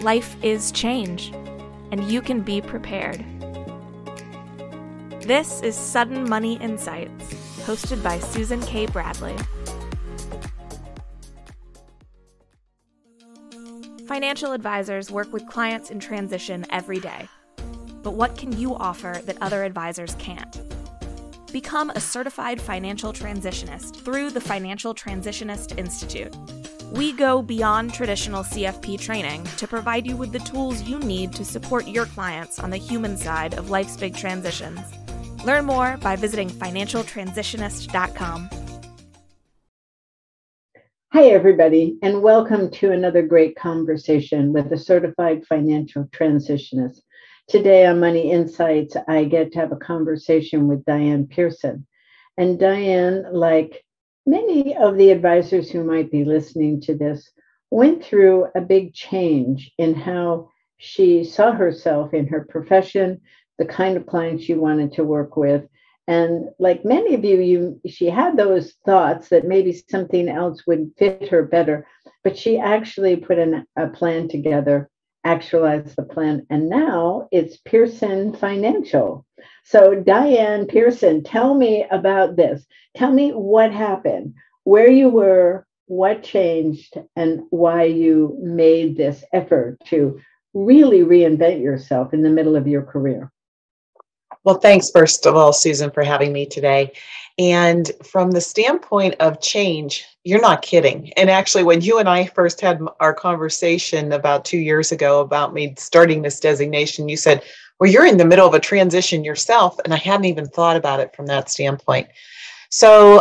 life is change, and you can be prepared. This is Sudden Money Insights, hosted by Susan K. Bradley. Financial advisors work with clients in transition every day. But what can you offer that other advisors can't? Become a certified financial transitionist through the Financial Transitionist Institute. We go beyond traditional CFP training to provide you with the tools you need to support your clients on the human side of life's big transitions. Learn more by visiting financialtransitionist.com. Hi, everybody, and welcome to another great conversation with a certified financial transitionist. Today on Money Insights, I get to have a conversation with Diane Pearson. And Diane, like many of the advisors who might be listening to this, went through a big change in how she saw herself in her profession, the kind of clients she wanted to work with. And like many of you, you she had those thoughts that maybe something else would fit her better, but she actually put an, a plan together actualize the plan. And now it's Pearson Financial. So, Diane Pearson, tell me about this. Tell me what happened, where you were, what changed, and why you made this effort to really reinvent yourself in the middle of your career. Well, thanks, first of all, Susan, for having me today. And from the standpoint of change, you're not kidding. And actually, when you and I first had our conversation about two years ago about me starting this designation, you said, Well, you're in the middle of a transition yourself. And I hadn't even thought about it from that standpoint. So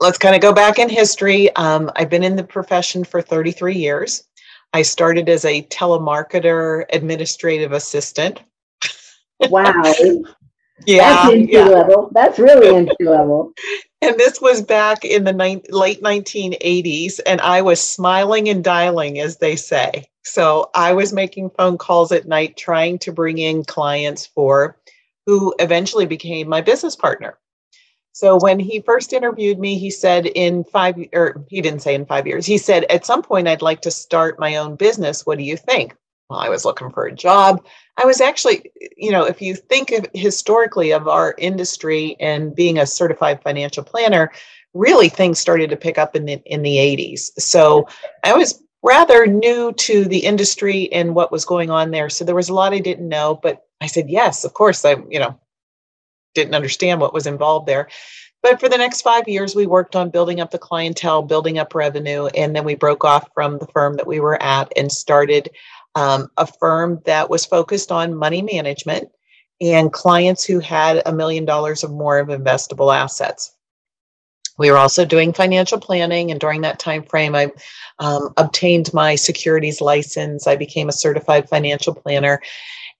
let's kind of go back in history. Um, I've been in the profession for 33 years. I started as a telemarketer administrative assistant. Wow. Yeah, that's entry yeah. level. That's really entry level. And this was back in the ni- late 1980s, and I was smiling and dialing, as they say. So I was making phone calls at night, trying to bring in clients for who eventually became my business partner. So when he first interviewed me, he said in five, or he didn't say in five years. He said at some point I'd like to start my own business. What do you think? Well, I was looking for a job. I was actually, you know, if you think of historically of our industry and being a certified financial planner, really things started to pick up in the in the 80s. So I was rather new to the industry and what was going on there. So there was a lot I didn't know, but I said yes, of course. I, you know, didn't understand what was involved there. But for the next five years, we worked on building up the clientele, building up revenue, and then we broke off from the firm that we were at and started um, a firm that was focused on money management and clients who had a million dollars or more of investable assets. We were also doing financial planning, and during that time frame, I um, obtained my securities license. I became a certified financial planner,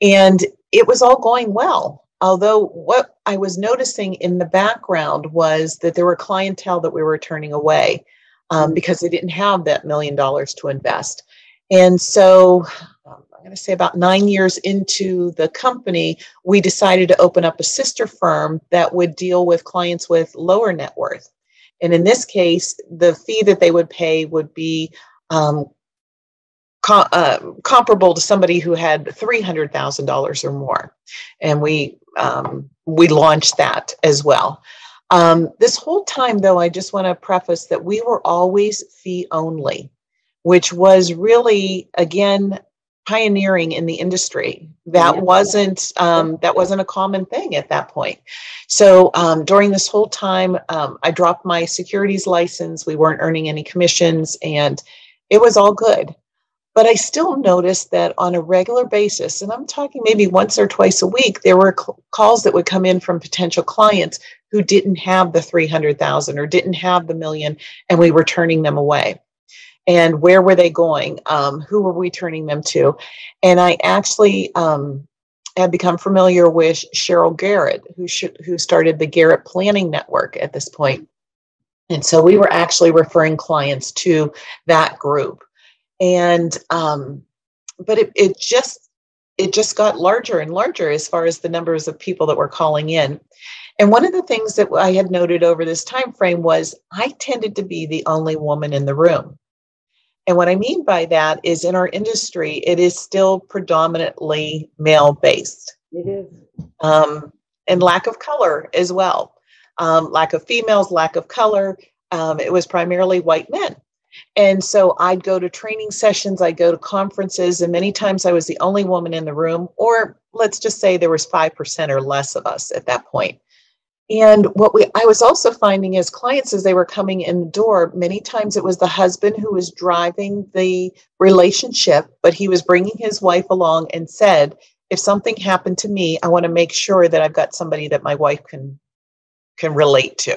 and it was all going well. Although what I was noticing in the background was that there were clientele that we were turning away um, mm. because they didn't have that million dollars to invest. And so um, I'm going to say about nine years into the company, we decided to open up a sister firm that would deal with clients with lower net worth. And in this case, the fee that they would pay would be um, com- uh, comparable to somebody who had $300,000 or more. And we, um, we launched that as well. Um, this whole time, though, I just want to preface that we were always fee only which was really again pioneering in the industry. That yeah. wasn't um, that wasn't a common thing at that point. So um, during this whole time um, i dropped my securities license. We weren't earning any commissions and it was all good. But i still noticed that on a regular basis and i'm talking maybe once or twice a week there were cl- calls that would come in from potential clients who didn't have the 300000 or didn't have the million and we were turning them away and where were they going? Um, who were we turning them to? And I actually um, had become familiar with Sheryl Garrett, who sh- who started the Garrett Planning Network at this point. And so we were actually referring clients to that group. And um, but it, it just it just got larger and larger as far as the numbers of people that were calling in. And one of the things that I had noted over this time frame was I tended to be the only woman in the room. And what I mean by that is in our industry, it is still predominantly male based. It is. Um, and lack of color as well. Um, lack of females, lack of color. Um, it was primarily white men. And so I'd go to training sessions, I'd go to conferences, and many times I was the only woman in the room, or let's just say there was 5% or less of us at that point. And what we I was also finding is clients as they were coming in the door, many times it was the husband who was driving the relationship, but he was bringing his wife along and said, if something happened to me, I want to make sure that I've got somebody that my wife can can relate to.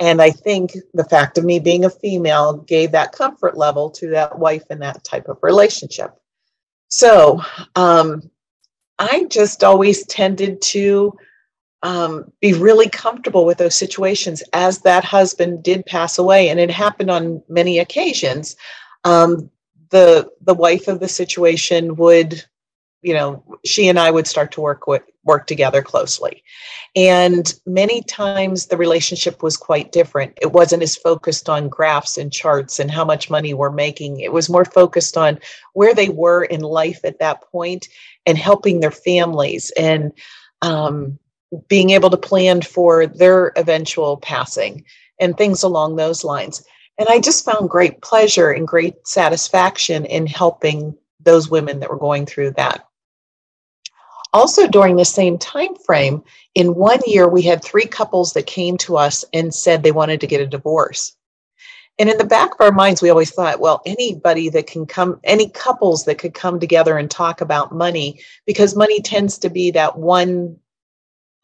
And I think the fact of me being a female gave that comfort level to that wife in that type of relationship. So um, I just always tended to um, be really comfortable with those situations as that husband did pass away. And it happened on many occasions. Um, the the wife of the situation would you know she and i would start to work with work together closely. And many times the relationship was quite different. It wasn't as focused on graphs and charts and how much money we're making. It was more focused on where they were in life at that point and helping their families. And um, being able to plan for their eventual passing and things along those lines. And I just found great pleasure and great satisfaction in helping those women that were going through that. Also, during the same time frame, in one year, we had three couples that came to us and said they wanted to get a divorce. And in the back of our minds, we always thought, well, anybody that can come, any couples that could come together and talk about money, because money tends to be that one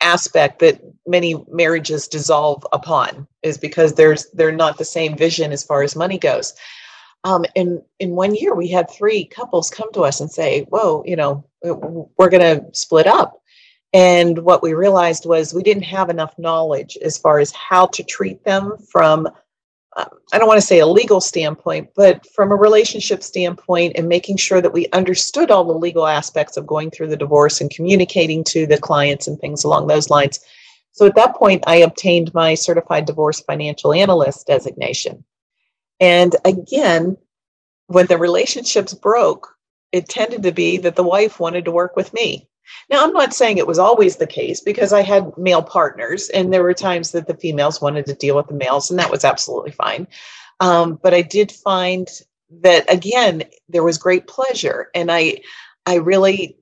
aspect that many marriages dissolve upon is because there's they're not the same vision as far as money goes. Um, and in one year we had three couples come to us and say whoa you know we're going to split up. And what we realized was we didn't have enough knowledge as far as how to treat them from I don't want to say a legal standpoint, but from a relationship standpoint and making sure that we understood all the legal aspects of going through the divorce and communicating to the clients and things along those lines. So at that point, I obtained my certified divorce financial analyst designation. And again, when the relationships broke, it tended to be that the wife wanted to work with me. Now, I'm not saying it was always the case because I had male partners, and there were times that the females wanted to deal with the males, and that was absolutely fine. Um, but I did find that again, there was great pleasure, and I, I really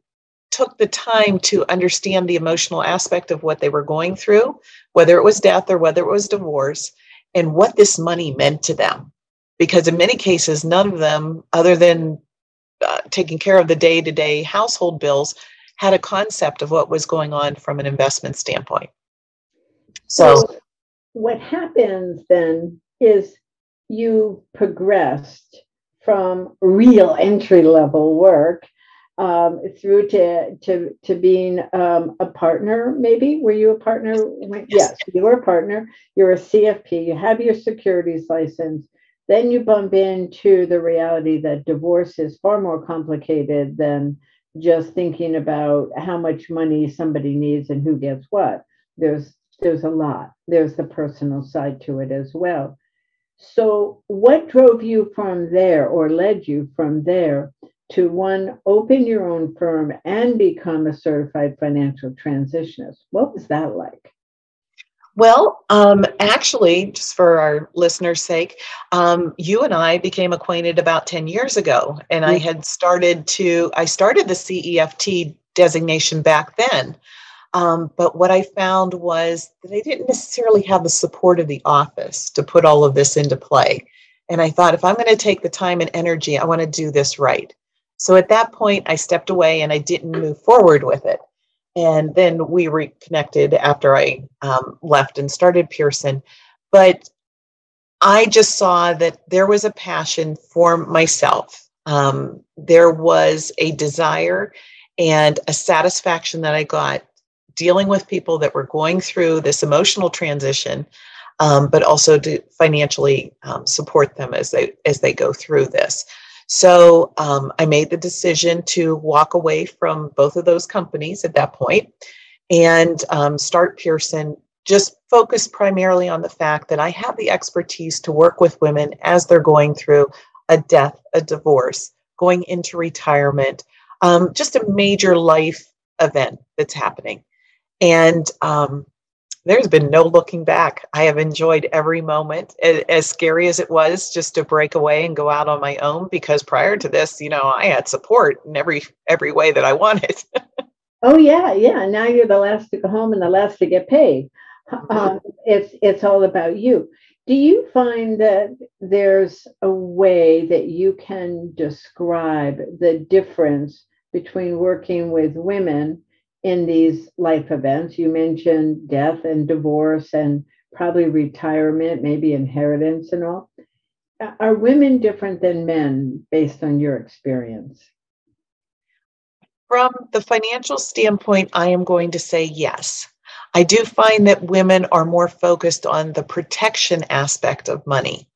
took the time to understand the emotional aspect of what they were going through, whether it was death or whether it was divorce, and what this money meant to them. Because in many cases, none of them, other than uh, taking care of the day to day household bills, had a concept of what was going on from an investment standpoint. So, so what happens then is you progressed from real entry level work um, through to to to being um, a partner. Maybe were you a partner? Yes. yes, you were a partner. You're a CFP. You have your securities license. Then you bump into the reality that divorce is far more complicated than just thinking about how much money somebody needs and who gets what. There's there's a lot. There's the personal side to it as well. So, what drove you from there or led you from there to one, open your own firm and become a certified financial transitionist? What was that like? Well, um, actually, just for our listeners' sake, um, you and I became acquainted about 10 years ago, and I had started to, I started the CEFT designation back then. Um, but what I found was that I didn't necessarily have the support of the office to put all of this into play. And I thought, if I'm going to take the time and energy, I want to do this right. So at that point, I stepped away and I didn't move forward with it and then we reconnected after I um, left and started Pearson. But I just saw that there was a passion for myself. Um, there was a desire and a satisfaction that I got dealing with people that were going through this emotional transition, um, but also to financially um, support them as they as they go through this. So um, I made the decision to walk away from both of those companies at that point and um, start Pearson. Just focus primarily on the fact that I have the expertise to work with women as they're going through a death, a divorce, going into retirement, um, just a major life event that's happening. And um, there's been no looking back. I have enjoyed every moment, as scary as it was just to break away and go out on my own. Because prior to this, you know, I had support in every every way that I wanted. oh yeah, yeah. Now you're the last to go home and the last to get paid. Mm-hmm. Um, it's it's all about you. Do you find that there's a way that you can describe the difference between working with women in these life events? You mentioned death and divorce and probably retirement, maybe inheritance and all. Are women different than men based on your experience? From the financial standpoint, I am going to say yes. I do find that women are more focused on the protection aspect of money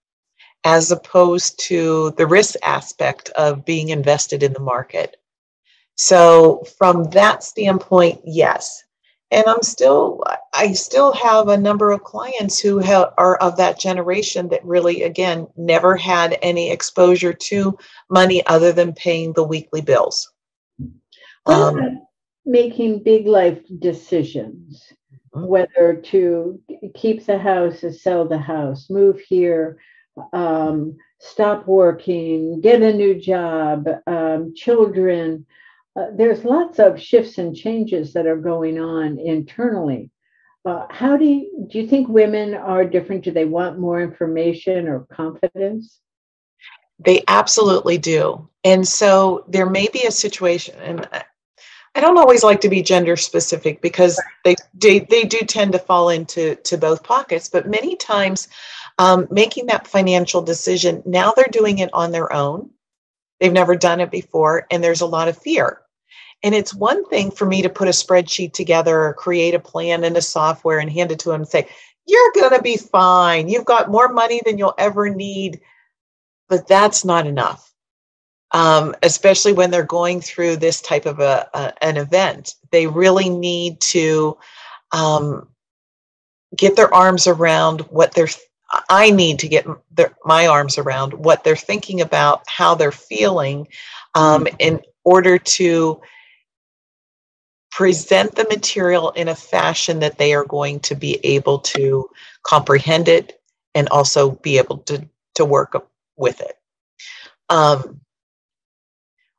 as opposed to the risk aspect of being invested in the market. So, from that standpoint, yes. And I'm still, I still have a number of clients who have, are of that generation that really, again, never had any exposure to money other than paying the weekly bills. Um, making big life decisions, mm-hmm. whether to keep the house or sell the house, move here, um, stop working, get a new job, um, children uh, there's lots of shifts and changes that are going on internally. Uh, how do you do you think women are different? Do they want more information or confidence? They absolutely do. And so there may be a situation, and I don't always like to be gender specific because they, they, they do tend to fall into to both pockets, but many times um, making that financial decision, now they're doing it on their own. They've never done it before, and there's a lot of fear. And it's one thing for me to put a spreadsheet together or create a plan in a software and hand it to them and say, you're going to be fine. You've got more money than you'll ever need. But that's not enough, um, especially when they're going through this type of a, a an event. They really need to um, get their arms around what they're I need to get their, my arms around what they're thinking about, how they're feeling, um, mm-hmm. in order to present the material in a fashion that they are going to be able to comprehend it and also be able to, to work with it. Um,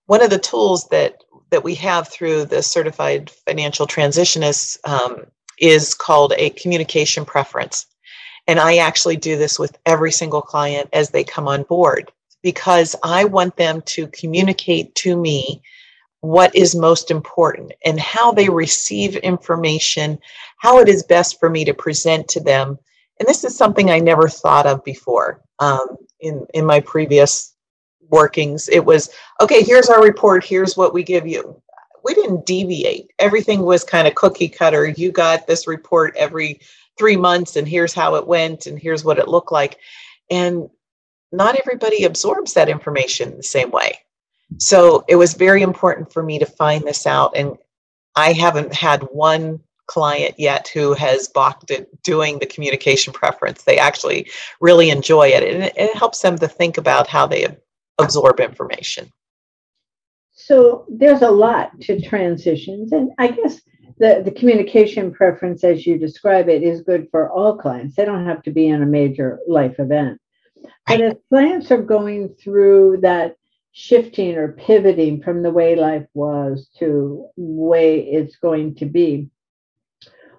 one of the tools that that we have through the certified financial transitionist um, is called a communication preference. And I actually do this with every single client as they come on board because I want them to communicate to me what is most important and how they receive information, how it is best for me to present to them. And this is something I never thought of before um, in, in my previous workings. It was, okay, here's our report, here's what we give you. We didn't deviate. Everything was kind of cookie cutter. You got this report every three months, and here's how it went, and here's what it looked like. And not everybody absorbs that information the same way. So it was very important for me to find this out. And I haven't had one client yet who has balked at doing the communication preference. They actually really enjoy it, and it, helps them to think about how they absorb information. So there's a lot to transitions, and I guess the, the communication preference, as you describe it, is good for all clients. They don't have to be in a major life event. But as clients are going through that shifting or pivoting from the way life was to way it's going to be.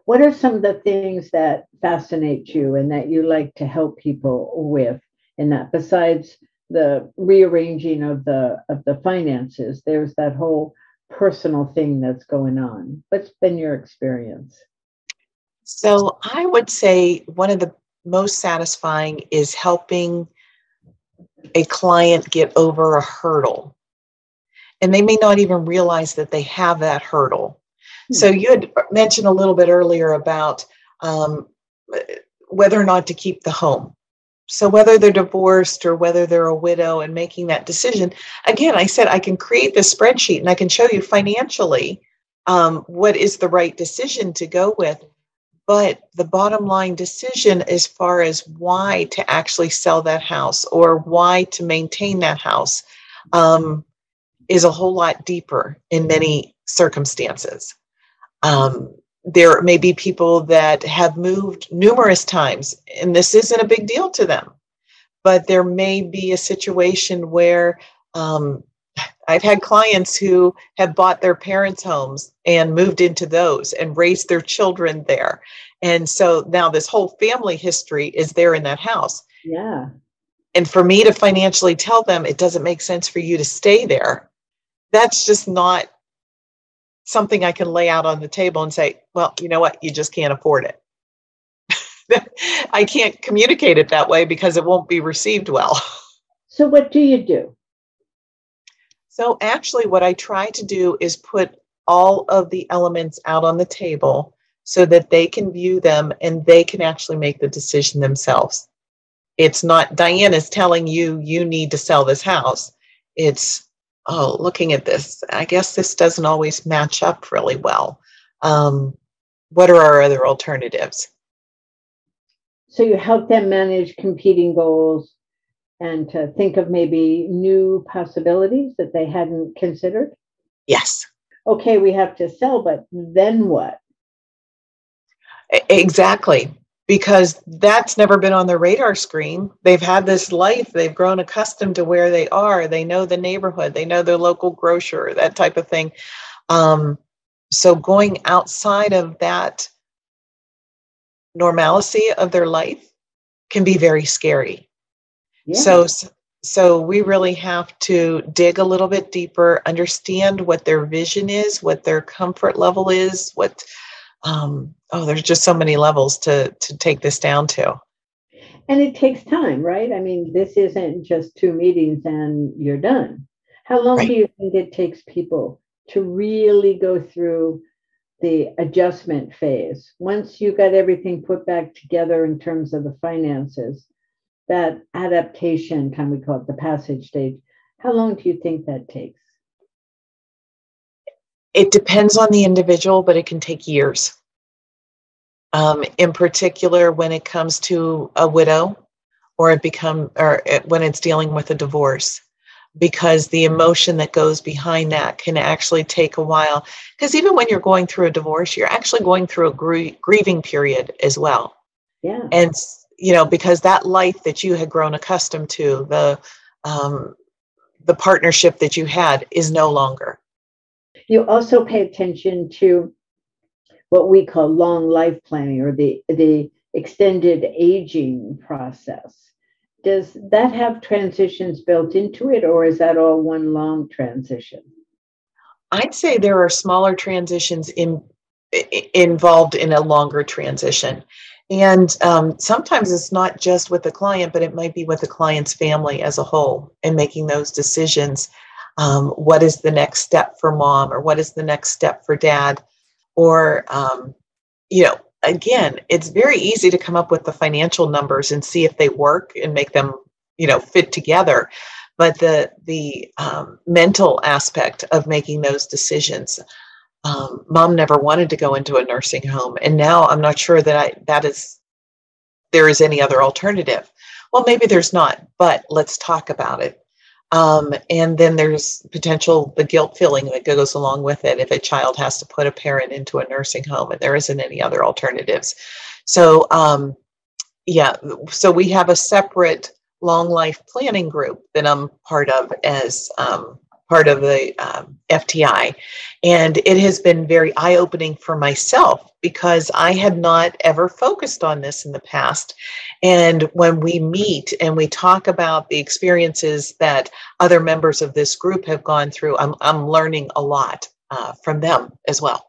What are some of the things that fascinate you and that you like to help people with in that besides the rearranging of the of the finances? There's that whole personal thing that's going on. What's been your experience? So i would say one of the most satisfying is helping a client get over a hurdle. And they may not even realize that they have that hurdle. So hmm. you had mentioned a little bit earlier about um, whether or not to keep the home. So whether they're divorced or whether they're a widow and making that decision, again, I said I can create this spreadsheet and I can show you financially um, what is the right decision to go with. But the bottom line decision as far as why to actually sell that house or why to maintain that house um, is a whole lot deeper in many circumstances. Um, there may be people that have moved numerous times, and this isn't a big deal to them. But there may be a situation where um, I've had clients who have bought their parents' homes and moved into those and raised their children there. And so now this whole family history is there in that house. Yeah. And for me to financially tell them it doesn't make sense for you to stay there, that's just not something I can lay out on the table and say, well, you know what, you just can't afford it. I can't communicate it that way because it won't be received well. So, what do you do? So, actually, what I try to do is put all of the elements out on the table so that they can view them and they can actually make the decision themselves. It's not Diane is telling you you need to sell this house. It's oh, looking at this, I guess this doesn't always match up really well. Um, what are our other alternatives? So you help them manage competing goals and to think of maybe new possibilities that they hadn't considered? Yes. Okay, we have to sell, but then what? Exactly. Because that's never been on their radar screen. They've had this life, they've grown accustomed to where they are, they know the neighborhood, they know their local grocer, that type of thing. Um, so going outside of that normalcy of their life can be very scary so, so we really have to dig a little bit deeper, understand what their vision is, what their comfort level is, what um, oh, there's just so many levels to to take this down to. And it takes time, right? I mean, this isn't just two meetings and you're done. How long right. do you think it takes people to really go through the adjustment phase? Once you got everything put back together in terms of the finances, that adaptation time we call it the passage stage how long do you think that takes? It depends on the individual but it can take years. Um, in particular when it comes to a widow or it become or it, when it's dealing with a divorce because the emotion that goes behind that can actually take a while. Because even when you're going through a divorce you're actually going through a gr- grieving period as well. Yeah. And you know because that life that you had grown accustomed to the um, the partnership that you had is no longer. You also pay attention to what we call long life planning or the the extended aging process. Does that have transitions built into it or is that all one long transition? I'd say there are smaller transitions in involved in a longer transition and um, sometimes it's not just with the client, but it might be with the client's family as a whole and making those decisions. Um, what is the next step for mom, or what is the next step for dad? Or, um, you know, again, it's very easy to come up with the financial numbers and see if they work and make them, you know, fit together. But the the um, mental aspect of making those decisions, um, mom never wanted to go into a nursing home and now i'm not sure that i that is there is any other alternative. Well maybe there's not but let's talk about it. Um, and then there's potential the guilt feeling that goes along with it if a child has to put a parent into a nursing home and there isn't any other alternatives. So um, yeah so we have a separate long life planning group that i'm part of as um, part of the um, FTI. And it has been very eye opening for myself because I had not ever focused on this in the past. And when we meet and we talk about the experiences that other members of this group have gone through, I'm, I'm learning a lot uh, from them as well.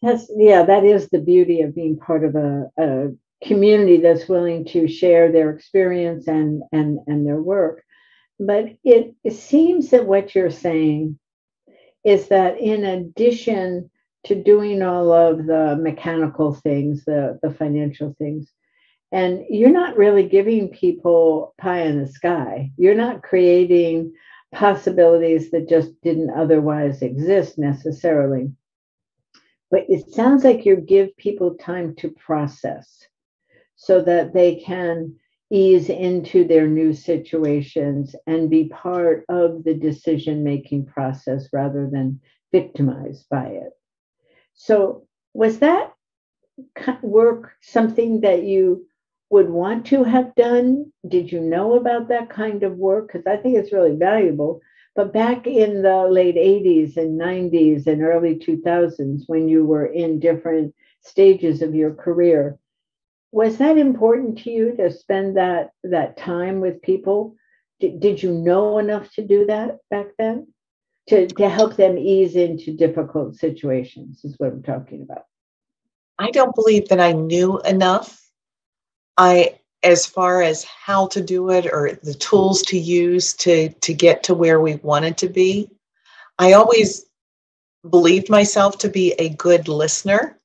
That's, yeah, that is the beauty of being part of a, a community that's willing to share their experience and, and, and their work. But it, seems that what you're saying is that in addition to doing all of the mechanical things, the, the financial things, and you're not really giving people pie in the sky. You're not creating possibilities that just didn't otherwise exist necessarily. but it sounds like you give people time to process so that they can ease into their new situations and be part of the decision making process rather than victimized by it. So, was that work something that you would want to have done? Did you know about that kind of work? Because I think it's really valuable. But back in the late 80s and 90s and early 2000s, when you were in different stages of your career, was that important to you to spend that that time with people? Did, did you know enough to do that back then? To, to help them ease into difficult situations is what I'm talking about. I don't believe that I knew enough. I as far as how to do it or the tools to use to to get to where we wanted to be. I always believed myself to be a good listener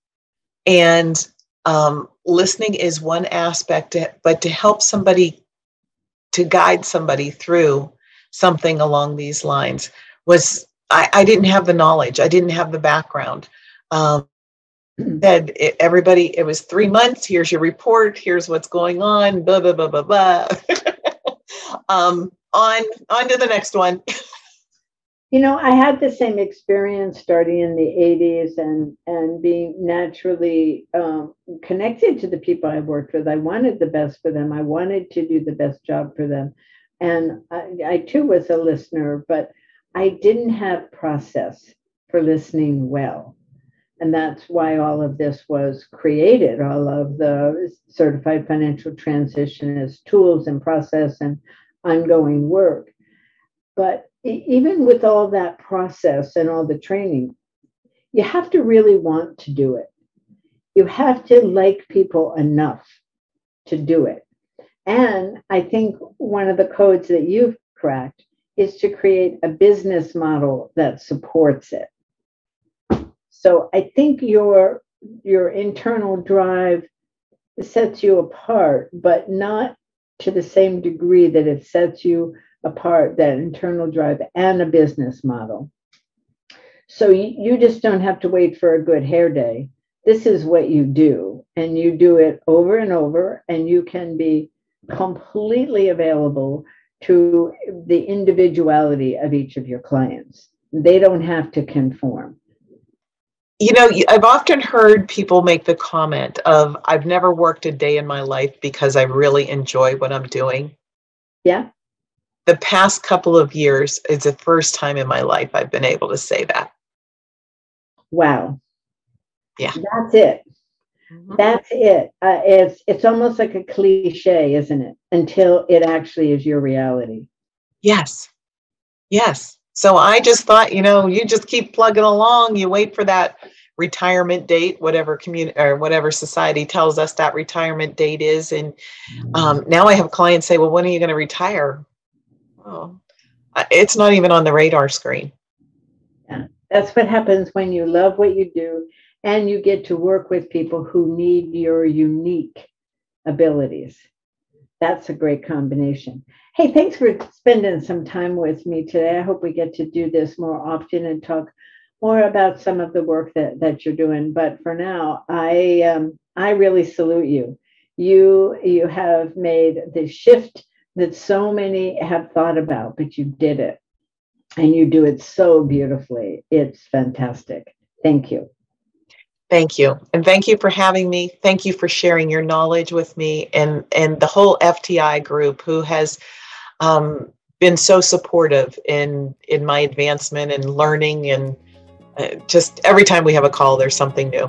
and um, listening is one aspect but to help somebody to guide somebody through something along these lines was I, I didn't have the knowledge. I didn't have the background. Um, said it, everybody it was three months. Here's your report. Here's what's going on. Blah blah blah blah blah. Um on on to the next one you know i had the same experience starting in the 80s and and being naturally um, connected to the people i worked with. I wanted the best for them. I wanted to do the best job for them. And I, I too was a listener but i didn't have process for listening well. And that's why all of this was created all of the certified financial transitionist tools and process and ongoing work. But even with all that process and all the training you have to really want to do it. You have to like people enough to do it. And i think one of the codes that you've cracked is to create a business model that supports it. So I think your your internal drive sets you apart, but not to the same degree that it sets you apart, that internal drive and a business model. So you, you just don't have to wait for a good hair day. This is what you do, and you do it over and over, and you can be completely available to the individuality of each of your clients. They don't have to conform you know i've often heard people make the comment of i've never worked a day in my life because i really enjoy what i'm doing yeah the past couple of years is the first time in my life i've been able to say that. Wow. Yeah. That's it. Mm-hmm. that's it. Uh, it's it's almost like a cliche isn't it? Until it actually is your reality. Yes. Yes. So I just thought, you know, you just keep plugging along. You wait for that retirement date, whatever community or whatever society tells us that retirement date is. And um, now I have clients say, "Well, when are you going to retire?" Oh, it's not even on the radar screen. Yeah, that's what happens when you love what you do and you get to work with people who need your unique abilities. That's a great combination. Hey, thanks for spending some time with me today. I hope we get to do this more often and talk more about some of the work that, that you're doing. But for now, I um, I really salute you. You you have made the shift that so many have thought about, but you did it. And you do it so beautifully. It's fantastic. Thank you. Thank you. And thank you for having me. Thank you for sharing your knowledge with me and, and the whole FTI group who has um, been so supportive in in my advancement and learning and uh, just every time we have a call there's something new